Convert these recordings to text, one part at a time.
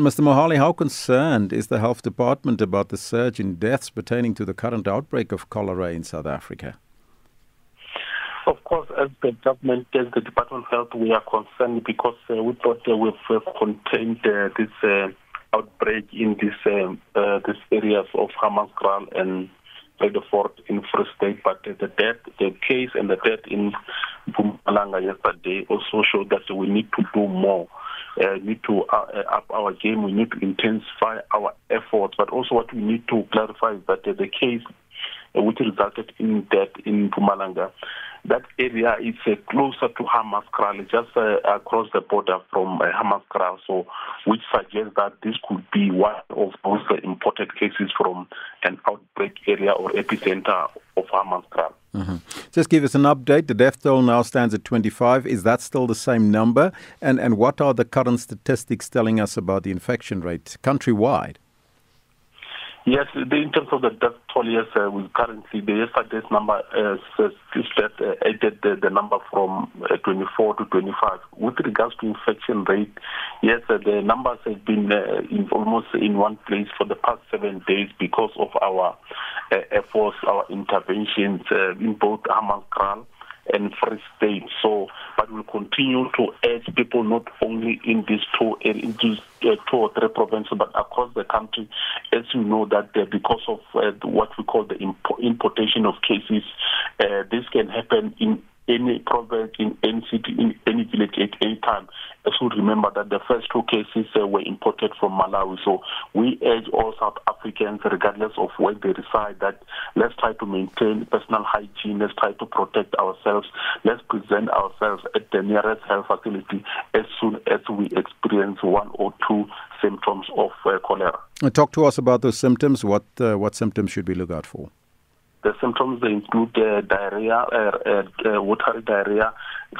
Mr. Mohale, how concerned is the health department about the surge in deaths pertaining to the current outbreak of cholera in South Africa? Of course, as the government, as the Department of Health, we are concerned because uh, we thought uh, we've uh, contained uh, this uh, outbreak in this um, uh, these areas of Hammanskraal and Vredefort in Free State, but the death, the case and the death in Mpumalanga yesterday also showed that we need to do more. Uh, need to uh, up our game. We need to intensify our efforts, but also what we need to clarify is that uh, the case uh, which resulted in death in Mpumalanga, that area is uh, closer to Hammanskraal, just uh, across the border from uh, Hammanskraal, so which suggests that this could be one of those uh, imported cases from an outbreak area or epicenter of Hammanskraal. Mm-hmm. Just give us an update. The death toll now stands at 25. Is that still the same number? And and what are the current statistics telling us about the infection rate countrywide? Yes, in terms of the death toll, yes, uh, we currently, the yesterday's number uh, that uh, added the, the number from uh, 24 to 25. With regards to infection rate, yes, uh, the numbers have been uh, in almost in one place for the past seven days because of our efforts, our interventions in both Hammanskraal and Free State. So, but we'll continue to urge people not only in these two in these uh, two or three provinces, but across the country, as you know that uh, because of uh, what we call the impo- importation of cases, this can happen in any province, in any city, in any village at any time. As we remember that the first two cases uh, were imported from Malawi. So we urge all South Africans, regardless of where they reside, that let's try to maintain personal hygiene, let's try to protect ourselves, let's present ourselves at the nearest health facility as soon as we experience one or two symptoms of uh, cholera. Talk to us about those symptoms. What uh, what symptoms should we look out for? The symptoms they include uh, diarrhea, uh, uh, uh, watery diarrhea,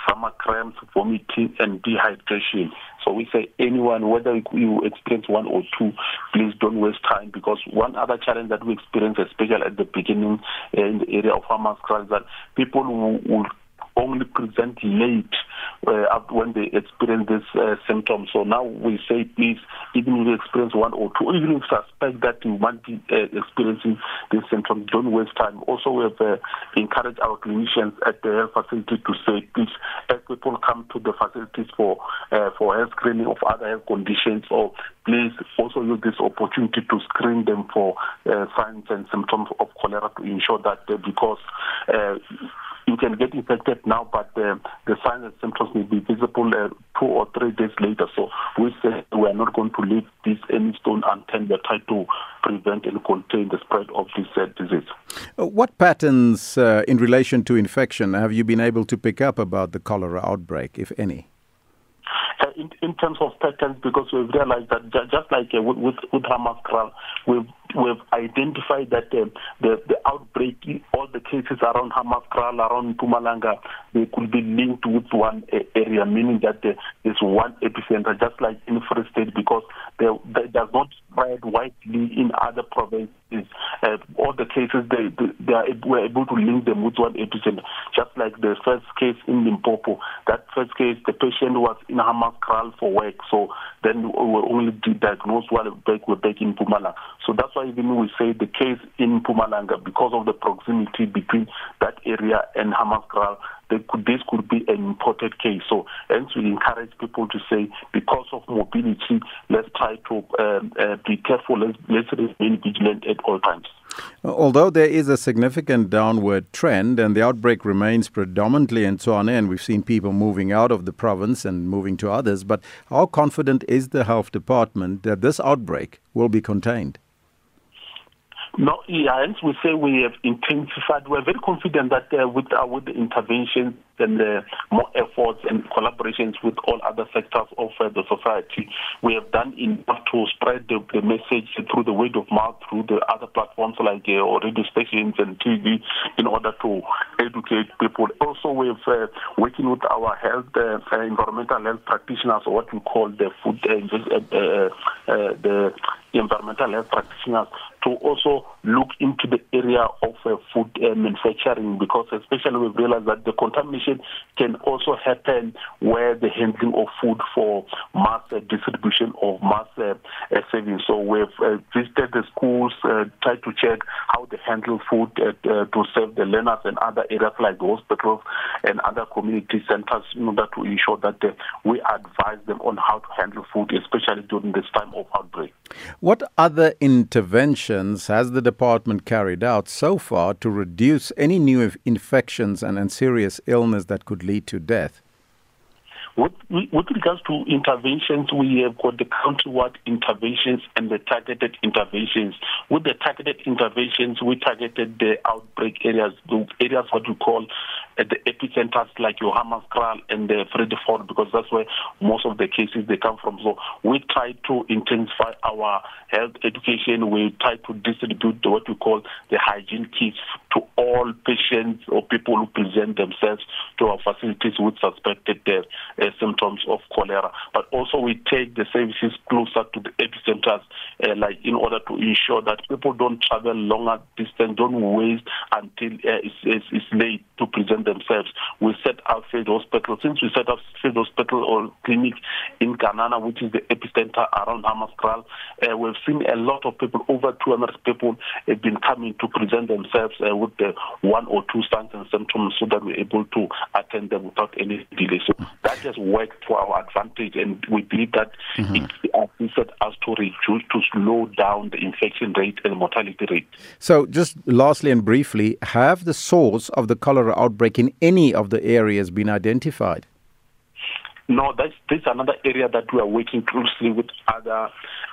stomach cramps, vomiting, and dehydration. So we say anyone, whether you experience one or two, please don't waste time because one other challenge that we experience, especially at the beginning uh, in the area of is that people will, will only present late uh, when they experience this uh, symptoms. So now we say, please, even if you experience one or two, even if you suspect that you might be uh, experiencing this symptom, don't waste time. Also, we have uh, encouraged our clinicians at the health facility to say, please, as people come to the facilities for uh, for health screening of other health conditions, or please also use this opportunity to screen them for uh, signs and symptoms of cholera to ensure that uh, because uh, can get infected now, but uh, the signs and symptoms may be visible uh, two or three days later. So we say we are not going to leave this any stone unturned. We are trying to prevent and contain the spread of this uh, disease. Uh, what patterns uh, in relation to infection have you been able to pick up about the cholera outbreak, if any? Uh, in, in terms of patterns, because we've realized that just like uh, with, with, with Hammanskraal, we've we've identified that uh, the the outbreak, all the cases around Hammanskraal, around Mpumalanga, they could be linked with one uh, area, meaning that uh, there's one epicenter, just like in Free State, because they, they does not spread widely in other provinces. Cases they they, are were able to link them with one epicenter, just like the first case in Limpopo. That first case, the patient was in Hammanskraal for work, so then we only diagnosed while back we're back in Mpumalanga. So that's why even we say the case in Mpumalanga, because of the proximity between that area and Hammanskraal, could, this could be an imported case. So hence we encourage people to say, because of mobility, let's try to um, uh, be careful, let's, let's remain vigilant at all times. Although there is a significant downward trend and the outbreak remains predominantly in Tshwane, and we've seen people moving out of the province and moving to others, but how confident is the health department that this outbreak will be contained? No, hence we say we have intensified. We're very confident that uh, with, uh, with the interventions and uh, more efforts and collaborations with all other sectors of uh, the society, we have done enough to spread the, the, message through the word of mouth, through the other platforms like uh, radio stations and TV, in order to educate people. Also, we've uh, working with our health, uh, environmental health practitioners, what we call the food, uh, uh, uh, the environmental health practitioners to also look into the area of uh, food uh, manufacturing because especially we've realized that the contamination can also happen where the handling of food for mass uh, distribution of mass uh, uh, saving. So we've uh, visited the schools, tried to check how they handle food to serve the learners and other areas like hospitals and other community centers in order to ensure that we advise them on how to handle food, especially during this time of outbreak. What other interventions has the department carried out so far to reduce any new infections and, serious illness that could lead to death? With, with regards to interventions, we have got the countrywide interventions and the targeted interventions. With the targeted interventions, we targeted the outbreak areas, the areas what we call at the epicenters like Hammanskraal and the Vredefort because that's where most of the cases they come from. So we try to intensify our health education. We try to distribute what we call the hygiene kits to all patients or people who present themselves to our facilities with suspected uh, symptoms of cholera. But also we take the services closer to the epicenters, uh, like in order to ensure that people don't travel longer distance, don't wait until uh, it's, it's, it's late to present themselves. We set up field hospital. Since we set up field hospital or clinic Kanana, which is the epicenter around Hammanskraal, uh, we've seen a lot of people, over 200 people have been coming to present themselves uh, with the one or two signs and symptoms so that we're able to attend them without any delay. So that has worked to our advantage and we believe that mm-hmm. it assisted us to reduce, to slow down the infection rate and mortality rate. So just lastly and briefly, have the source of the cholera outbreak in any of the areas been identified? No, that's this another area that we are working closely with other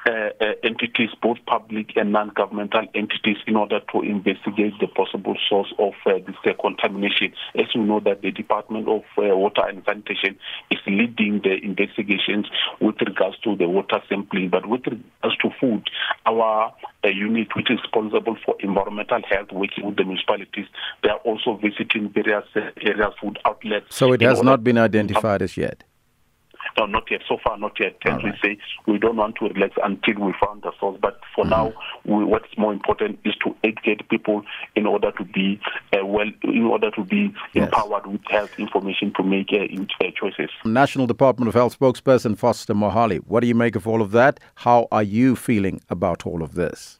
uh, uh, entities, both public and non-governmental entities, in order to investigate the possible source of uh, this uh, contamination. As you know, that the Department of uh, Water and Sanitation is leading the investigations with regards to the water sampling, but with regards to food, our uh, unit, which is responsible for environmental health, working with the municipalities, they are also visiting various areas, food outlets. So it has not been identified as yet. No, not yet. So far, not yet. As we say, we don't want to relax until we found the source. But for mm-hmm. now, we, what's more important is to educate people in order to be uh, well, in order to be yes. empowered with health information to make uh, choices. National Department of Health spokesperson Foster Mohale, what do you make of all of that? How are you feeling about all of this?